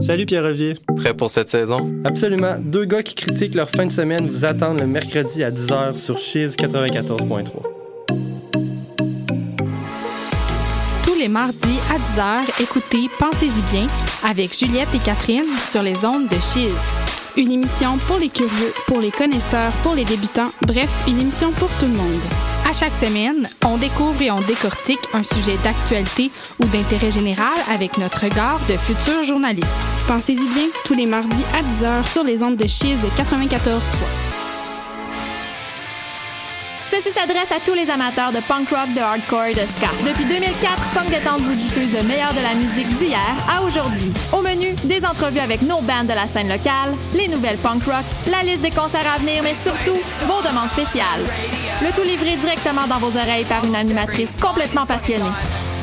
Salut Pierre-Olivier. Prêt pour cette saison? Absolument. Deux gars qui critiquent leur fin de semaine vous attendent le mercredi à 10h sur Chiz 94.3. Tous les mardis à 10h, écoutez Pensez-y bien avec Juliette et Catherine sur les ondes de Chiz. Une émission pour les curieux, pour les connaisseurs, pour les débutants, bref, une émission pour tout le monde. Chaque semaine, on découvre et on décortique un sujet d'actualité ou d'intérêt général avec notre regard de futurs journalistes. Pensez-y bien, tous les mardis à 10h sur les ondes de Chiz 94.3. Ceci s'adresse à tous les amateurs de punk rock, de hardcore et de ska. Depuis 2004, Punk Détente vous diffuse le meilleur de la musique d'hier à aujourd'hui. Au menu, des entrevues avec nos bands de la scène locale, les nouvelles punk rock, la liste des concerts à venir, mais surtout, vos demandes spéciales. Le tout livré directement dans vos oreilles par une animatrice complètement passionnée.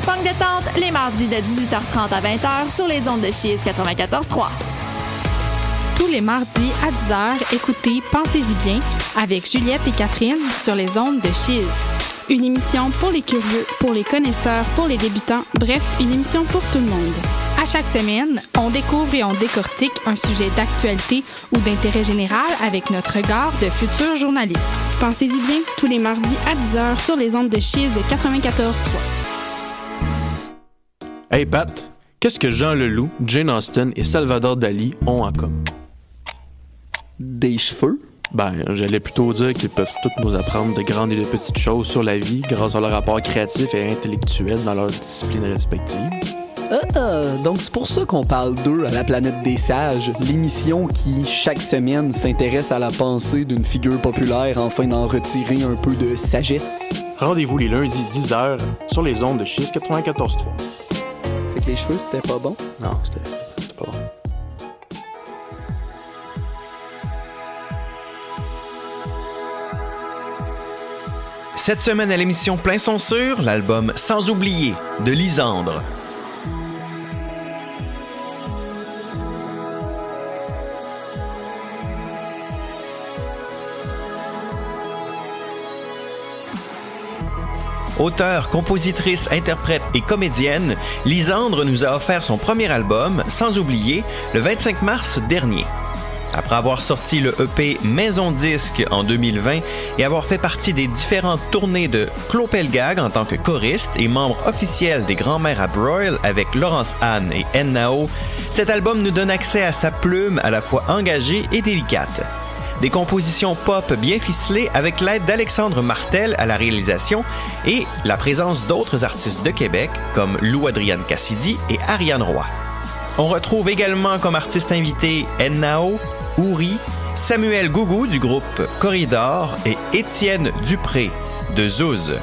Punk Détente, les mardis de 18h30 à 20h sur les ondes de Chiz 94.3. Tous les mardis à 10h, écoutez Pensez-y bien avec Juliette et Catherine sur les ondes de Chiz. Une émission pour les curieux, pour les connaisseurs, pour les débutants, bref, une émission pour tout le monde. À chaque semaine, on découvre et on décortique un sujet d'actualité ou d'intérêt général avec notre regard de futurs journalistes. Pensez-y bien, tous les mardis à 10h sur les ondes de Chiz 94.3. Hey Pat, qu'est-ce que Jean Leloup, Jane Austen et Salvador Dali ont en commun? Des cheveux? Ben, j'allais plutôt dire qu'ils peuvent tous nous apprendre de grandes et de petites choses sur la vie grâce à leur rapport créatif et intellectuel dans leurs disciplines respectives. Ah, donc c'est pour ça qu'on parle d'eux à la planète des sages, l'émission qui, chaque semaine, s'intéresse à la pensée d'une figure populaire afin d'en retirer un peu de sagesse. Rendez-vous les lundis 10h sur les ondes de Chiz 94.3. Fait que les cheveux, c'était pas bon? Non, c'était Cette semaine à l'émission Plein son sur, l'album Sans oublier de Lisandre. Auteure, compositrice, interprète et comédienne, Lisandre nous a offert son premier album, Sans oublier, le 25 mars dernier. Après avoir sorti le EP Maison Disque en 2020 et avoir fait partie des différentes tournées de Clopelgag en tant que choriste et membre officiel des Grands-Mères à Broil avec Laurence Anne et Nao, cet album nous donne accès à sa plume à la fois engagée et délicate. Des compositions pop bien ficelées avec l'aide d'Alexandre Martel à la réalisation et la présence d'autres artistes de Québec comme Lou Adriane Cassidy et Ariane Roy. On retrouve également comme artiste invité Nao, Ouri, Samuel Gougou du groupe Corridor et Étienne Dupré de Zouz.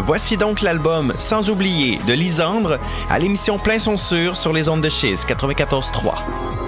Voici donc l'album Sans oublier de Lisandre à l'émission Plein son sur sur les ondes de Chiz 94.3.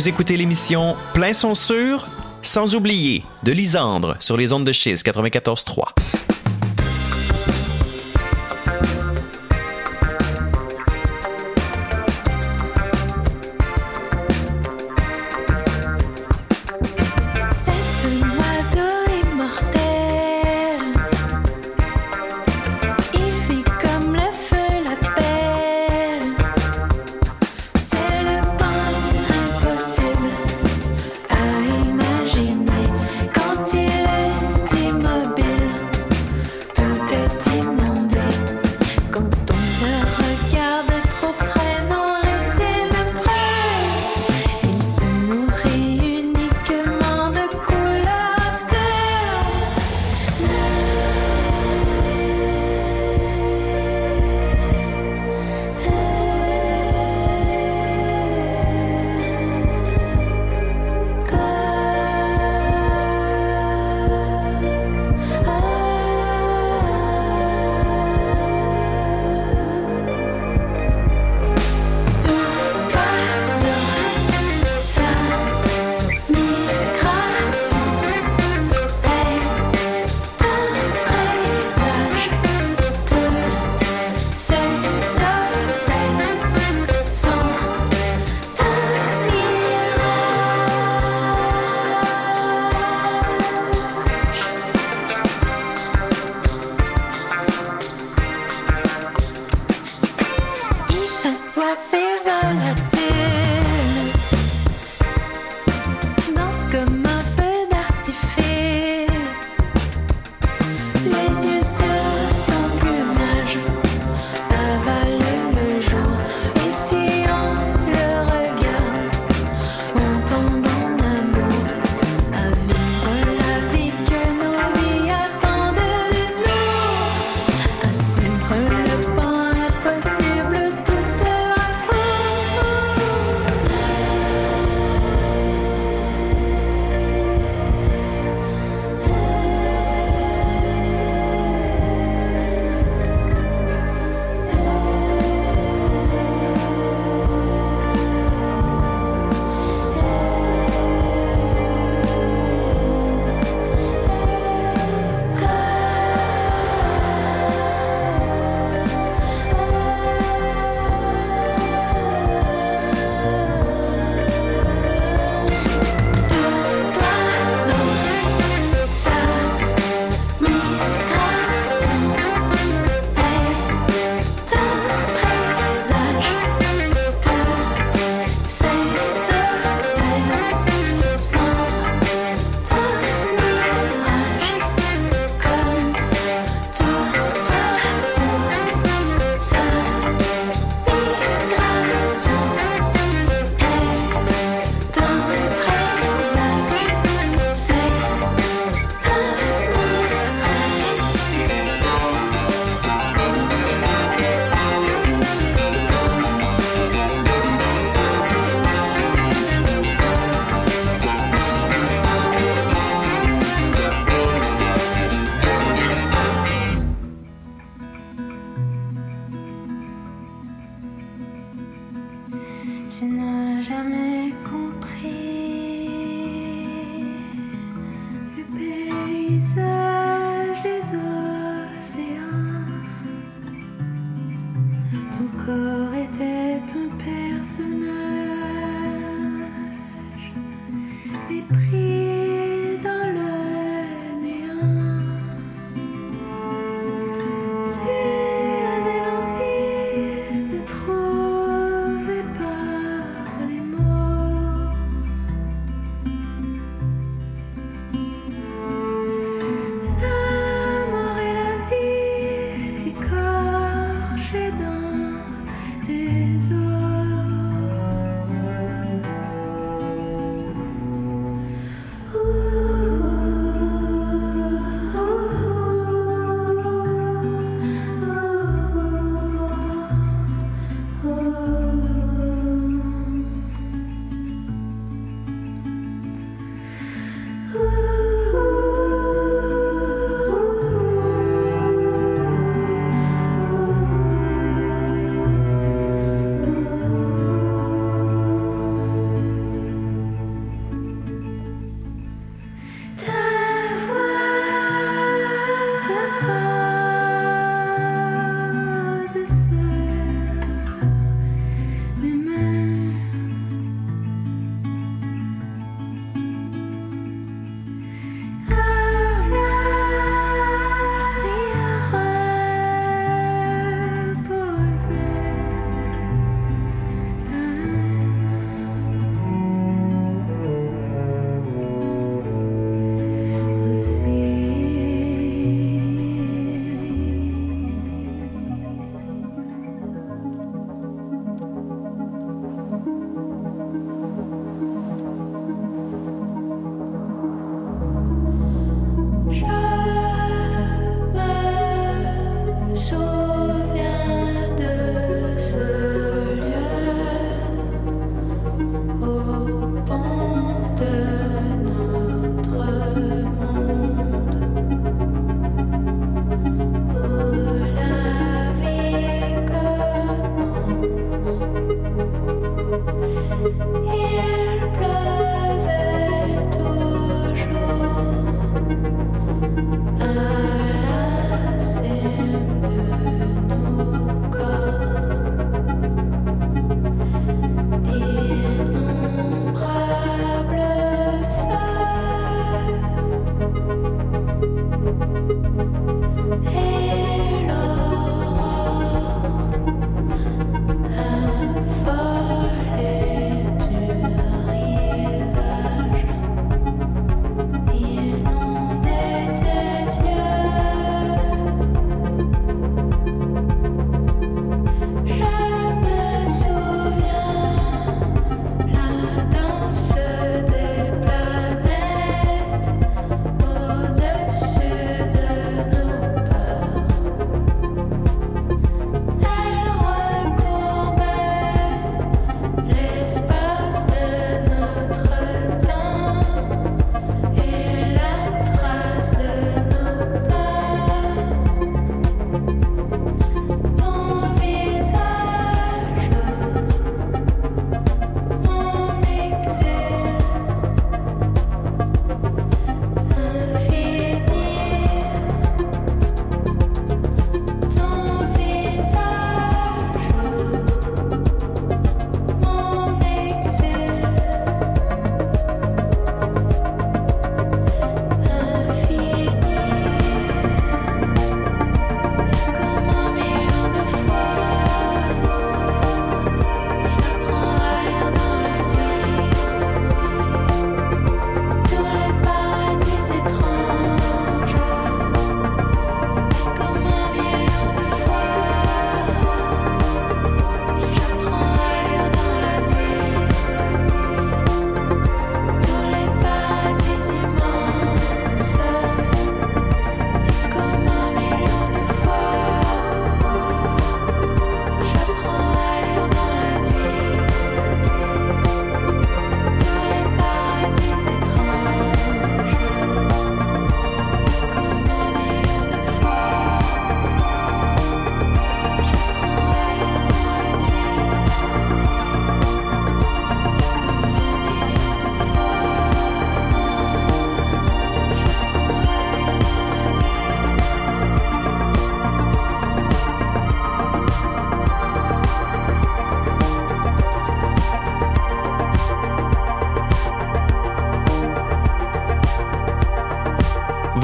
Vous écoutez l'émission Plein son sûr, sans oublier de Lisandre sur les ondes de Chise 94.3.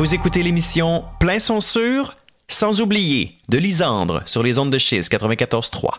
Vous écoutez l'émission Plein son sans oublier de Lisandre sur les ondes de schiste 94.3.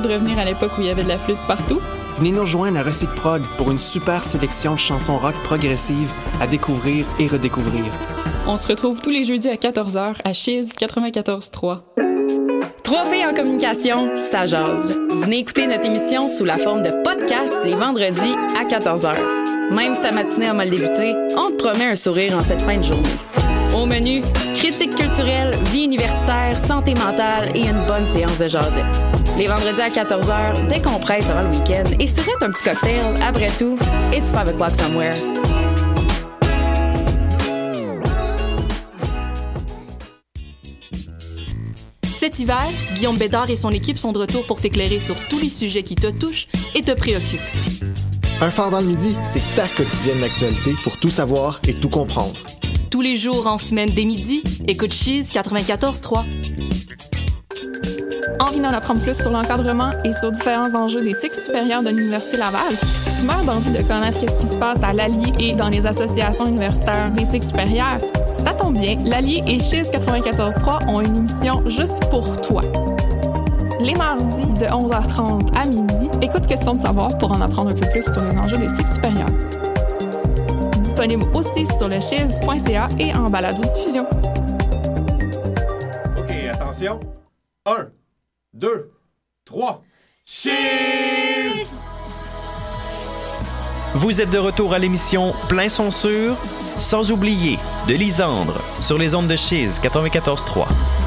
de revenir à l'époque où il y avait de la flûte partout? Venez nous rejoindre à Recyc Prog pour une super sélection de chansons rock progressives à découvrir et redécouvrir. On se retrouve tous les jeudis à 14h à Chiz 94.3. Trois filles en communication, ça jase. Venez écouter notre émission sous la forme de podcast les vendredis à 14h. Même si ta matinée a mal débuté, on te promet un sourire en cette fin de journée. Au menu, critique culturelle, vie universitaire, santé mentale et une bonne séance de jasette. Les vendredis à 14h, décompresse avant le week-end et surette un petit cocktail. Après tout, it's 5 o'clock somewhere. Cet hiver, Guillaume Bédard et son équipe sont de retour pour t'éclairer sur tous les sujets qui te touchent et te préoccupent. Un phare dans le midi, c'est ta quotidienne d'actualité pour tout savoir et tout comprendre. Tous les jours en semaine dès midi, écoute Cheese 94.3. Envie d'en apprendre plus sur l'encadrement et sur différents enjeux des cycles supérieurs de l'Université Laval? Tu meurs d'envie de connaître ce qui se passe à l'Allier et dans les associations universitaires des cycles supérieurs? Ça tombe bien, l'Allier et Chiz 94.3 ont une émission juste pour toi. Les mardis de 11h30 à midi, écoute Question de savoir pour en apprendre un peu plus sur les enjeux des cycles supérieurs. Disponible aussi sur le chiz.ca et en balado-diffusion. OK, attention. 1, 2, 3. Cheese! Vous êtes de retour à l'émission Plein son sûr, sans oublier de Lisandre sur les ondes de Chiz 94.3.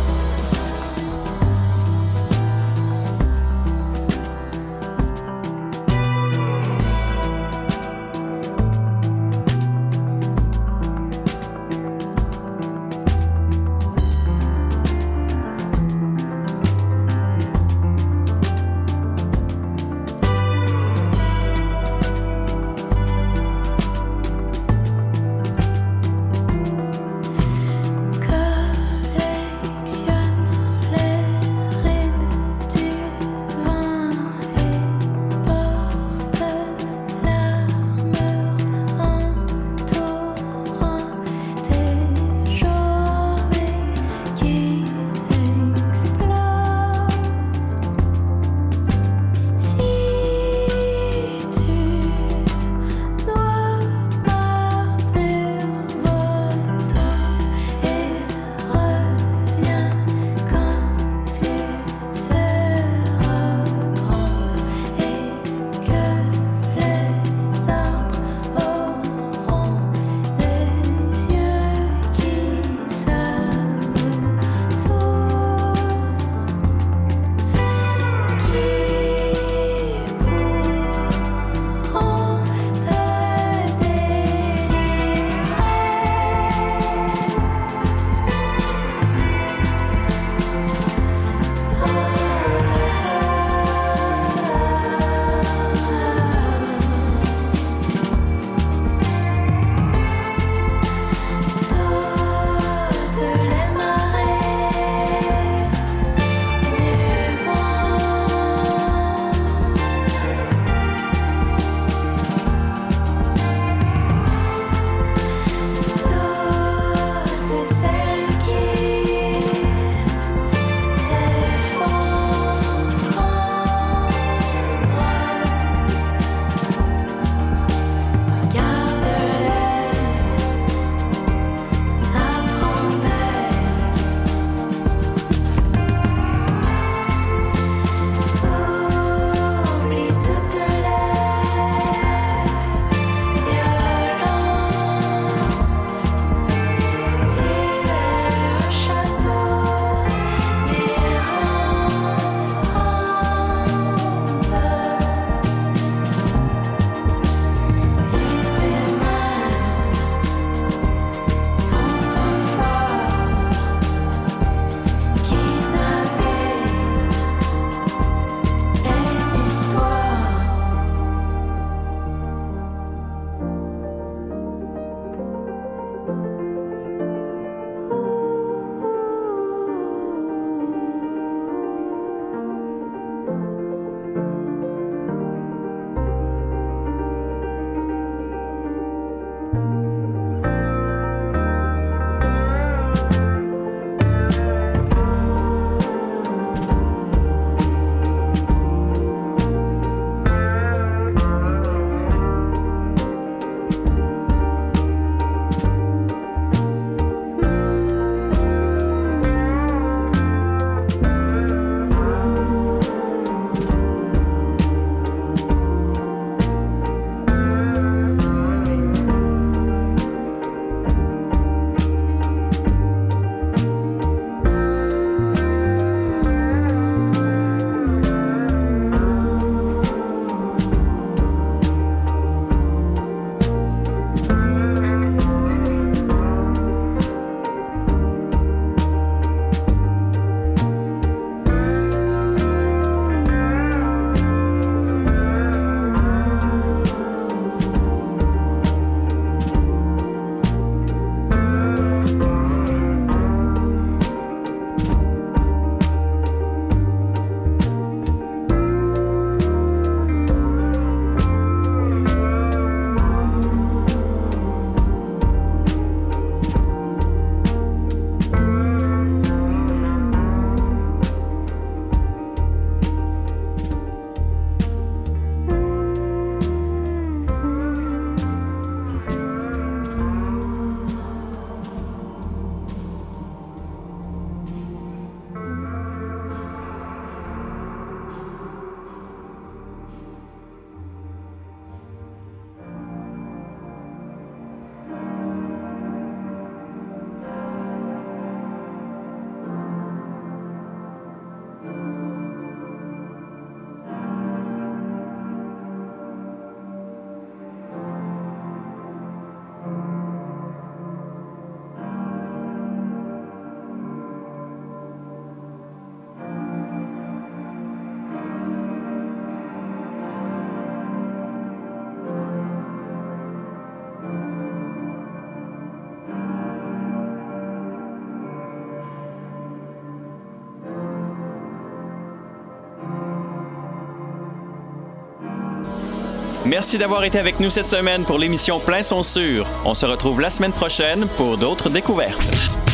Merci d'avoir été avec nous cette semaine pour l'émission Plein Son Sûr. On se retrouve la semaine prochaine pour d'autres découvertes.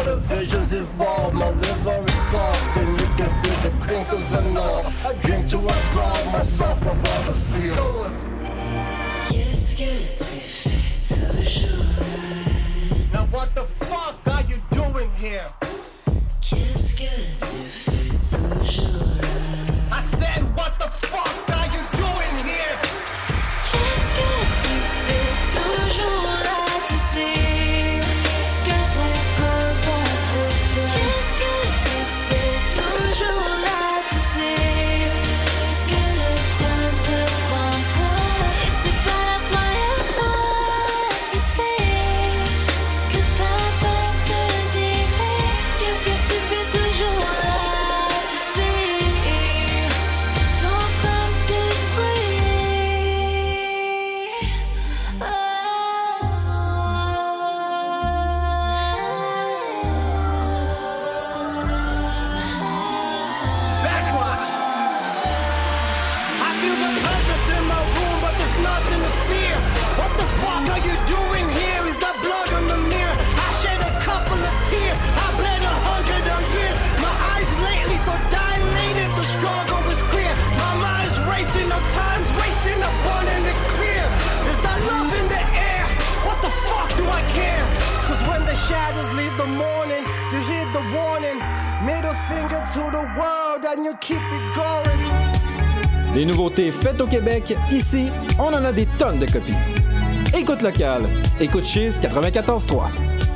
all the visions evolve. My liver is soft. Ici, on en a des tonnes de copies. Écoute locale, écoute Cheese 94.3.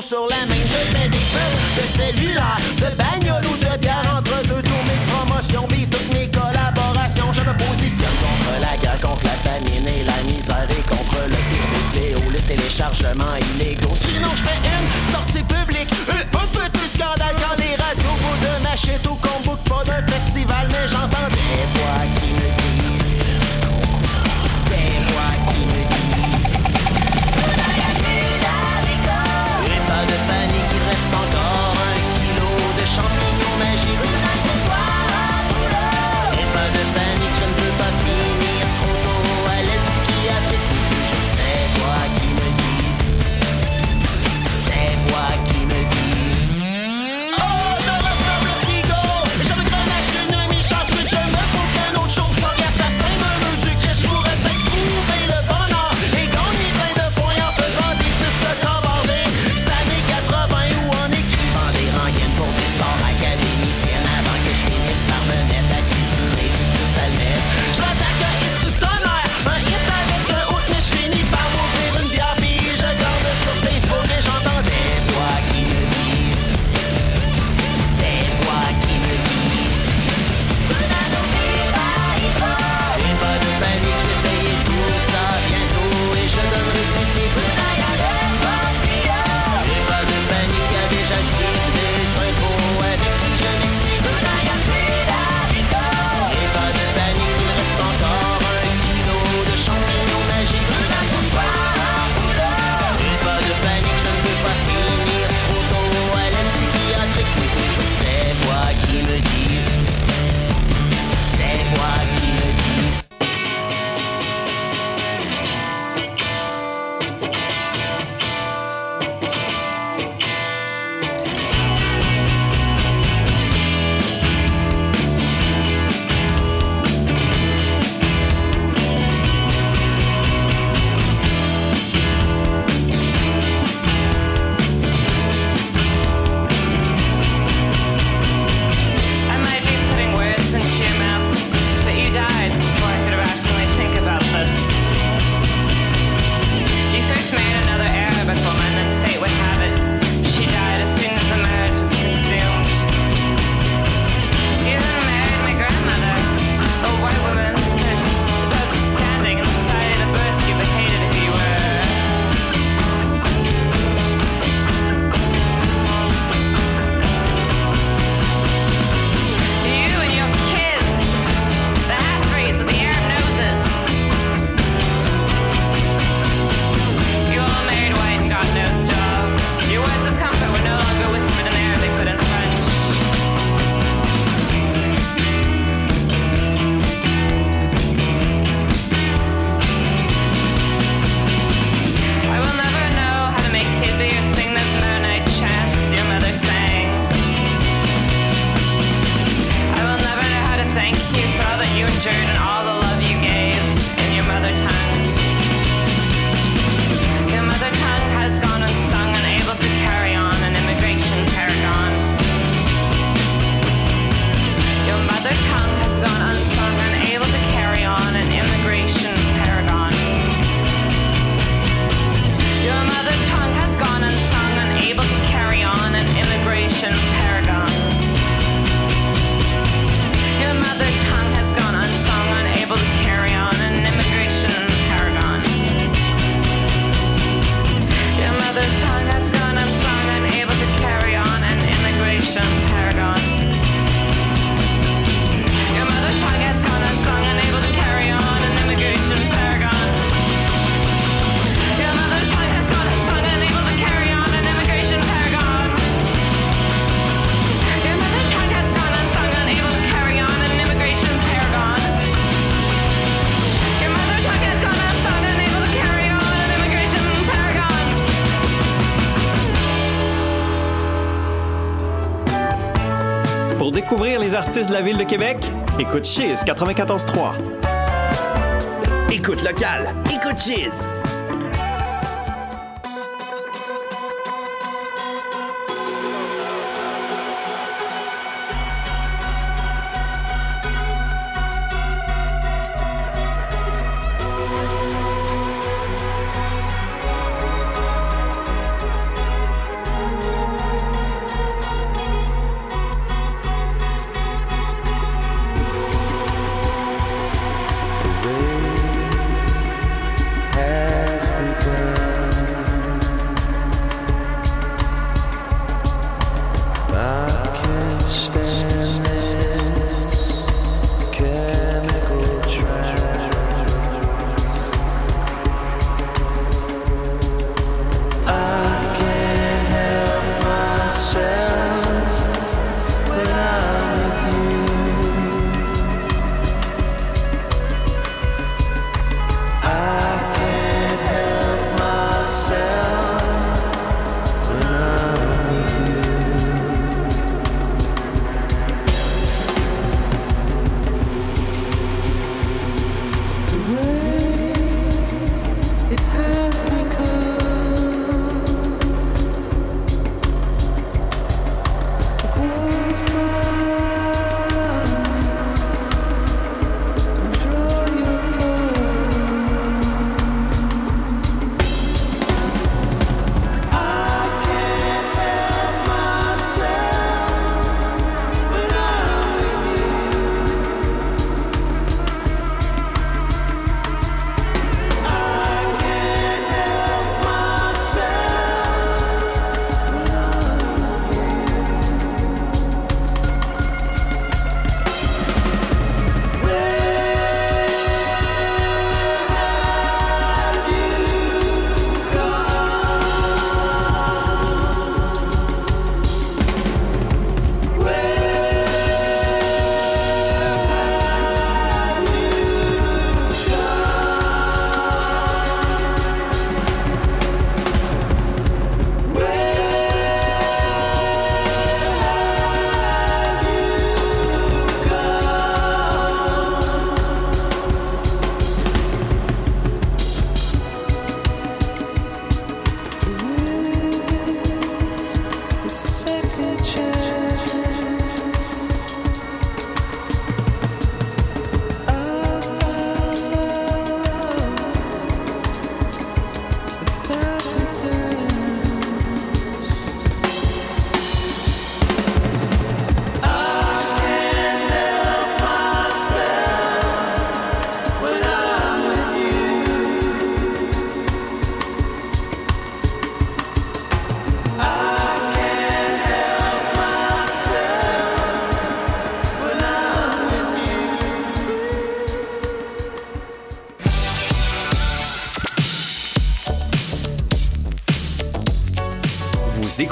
sur la main. Je fais des pubs de cellulaire, de bagnole ou de bière entre deux tours. Mes promotions, puis toutes mes collaborations. Je me positionne contre la guerre, contre la famine et la misère et contre le pire des fléaux, les téléchargements illégaux. Sinon, je fais turning all. Écoute Chiz 94.3. Écoute local, écoute Cheese.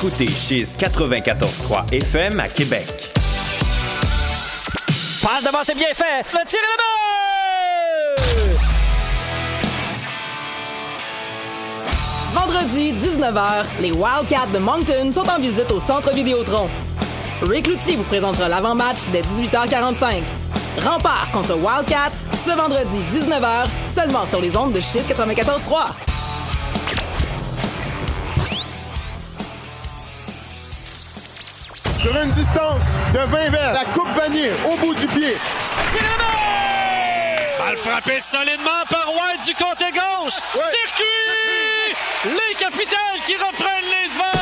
Écoutez Chiz 94.3 FM à Québec. Passe devant, c'est bien fait. Le tir est le Vendredi, 19h, les Wildcats de Moncton sont en visite au Centre Vidéotron. Rick Loutier vous présentera l'avant-match dès 18h45. Rempart contre Wildcats, ce vendredi, 19h, seulement sur les ondes de Chiz 94.3. Sur une distance de 20 verres, la coupe vanille au bout du pied. Balle frappée solidement par White du côté gauche. Circuit! Les capitales qui reprennent les devants.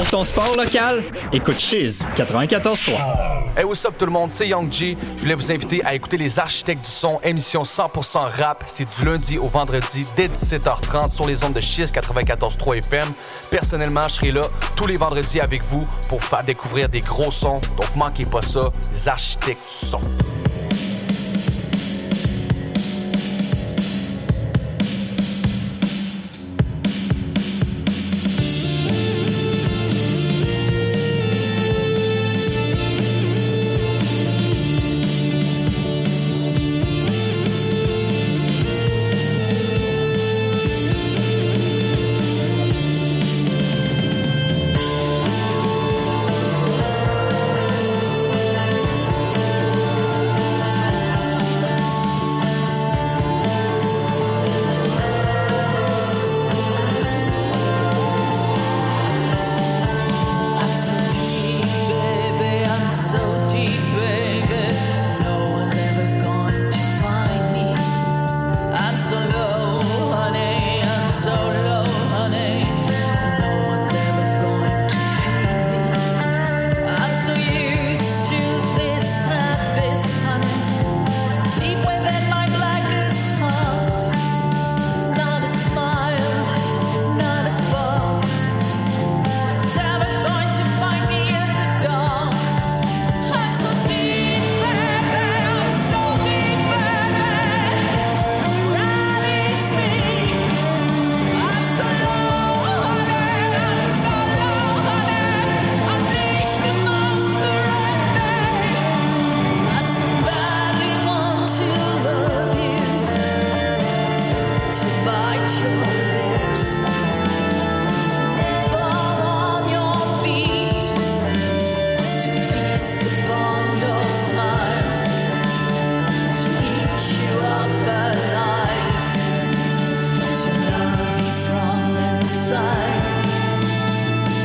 Pour ton sport local, écoute Chiz 94.3. Hey, what's up tout le monde, c'est Young G. Je voulais vous inviter à écouter Les Architectes du Son, émission 100% rap. C'est du lundi au vendredi dès 17h30 sur les ondes de Chiz 94.3 FM. Personnellement, je serai là tous les vendredis avec vous pour faire découvrir des gros sons. Donc manquez pas ça, Les Architectes du Son.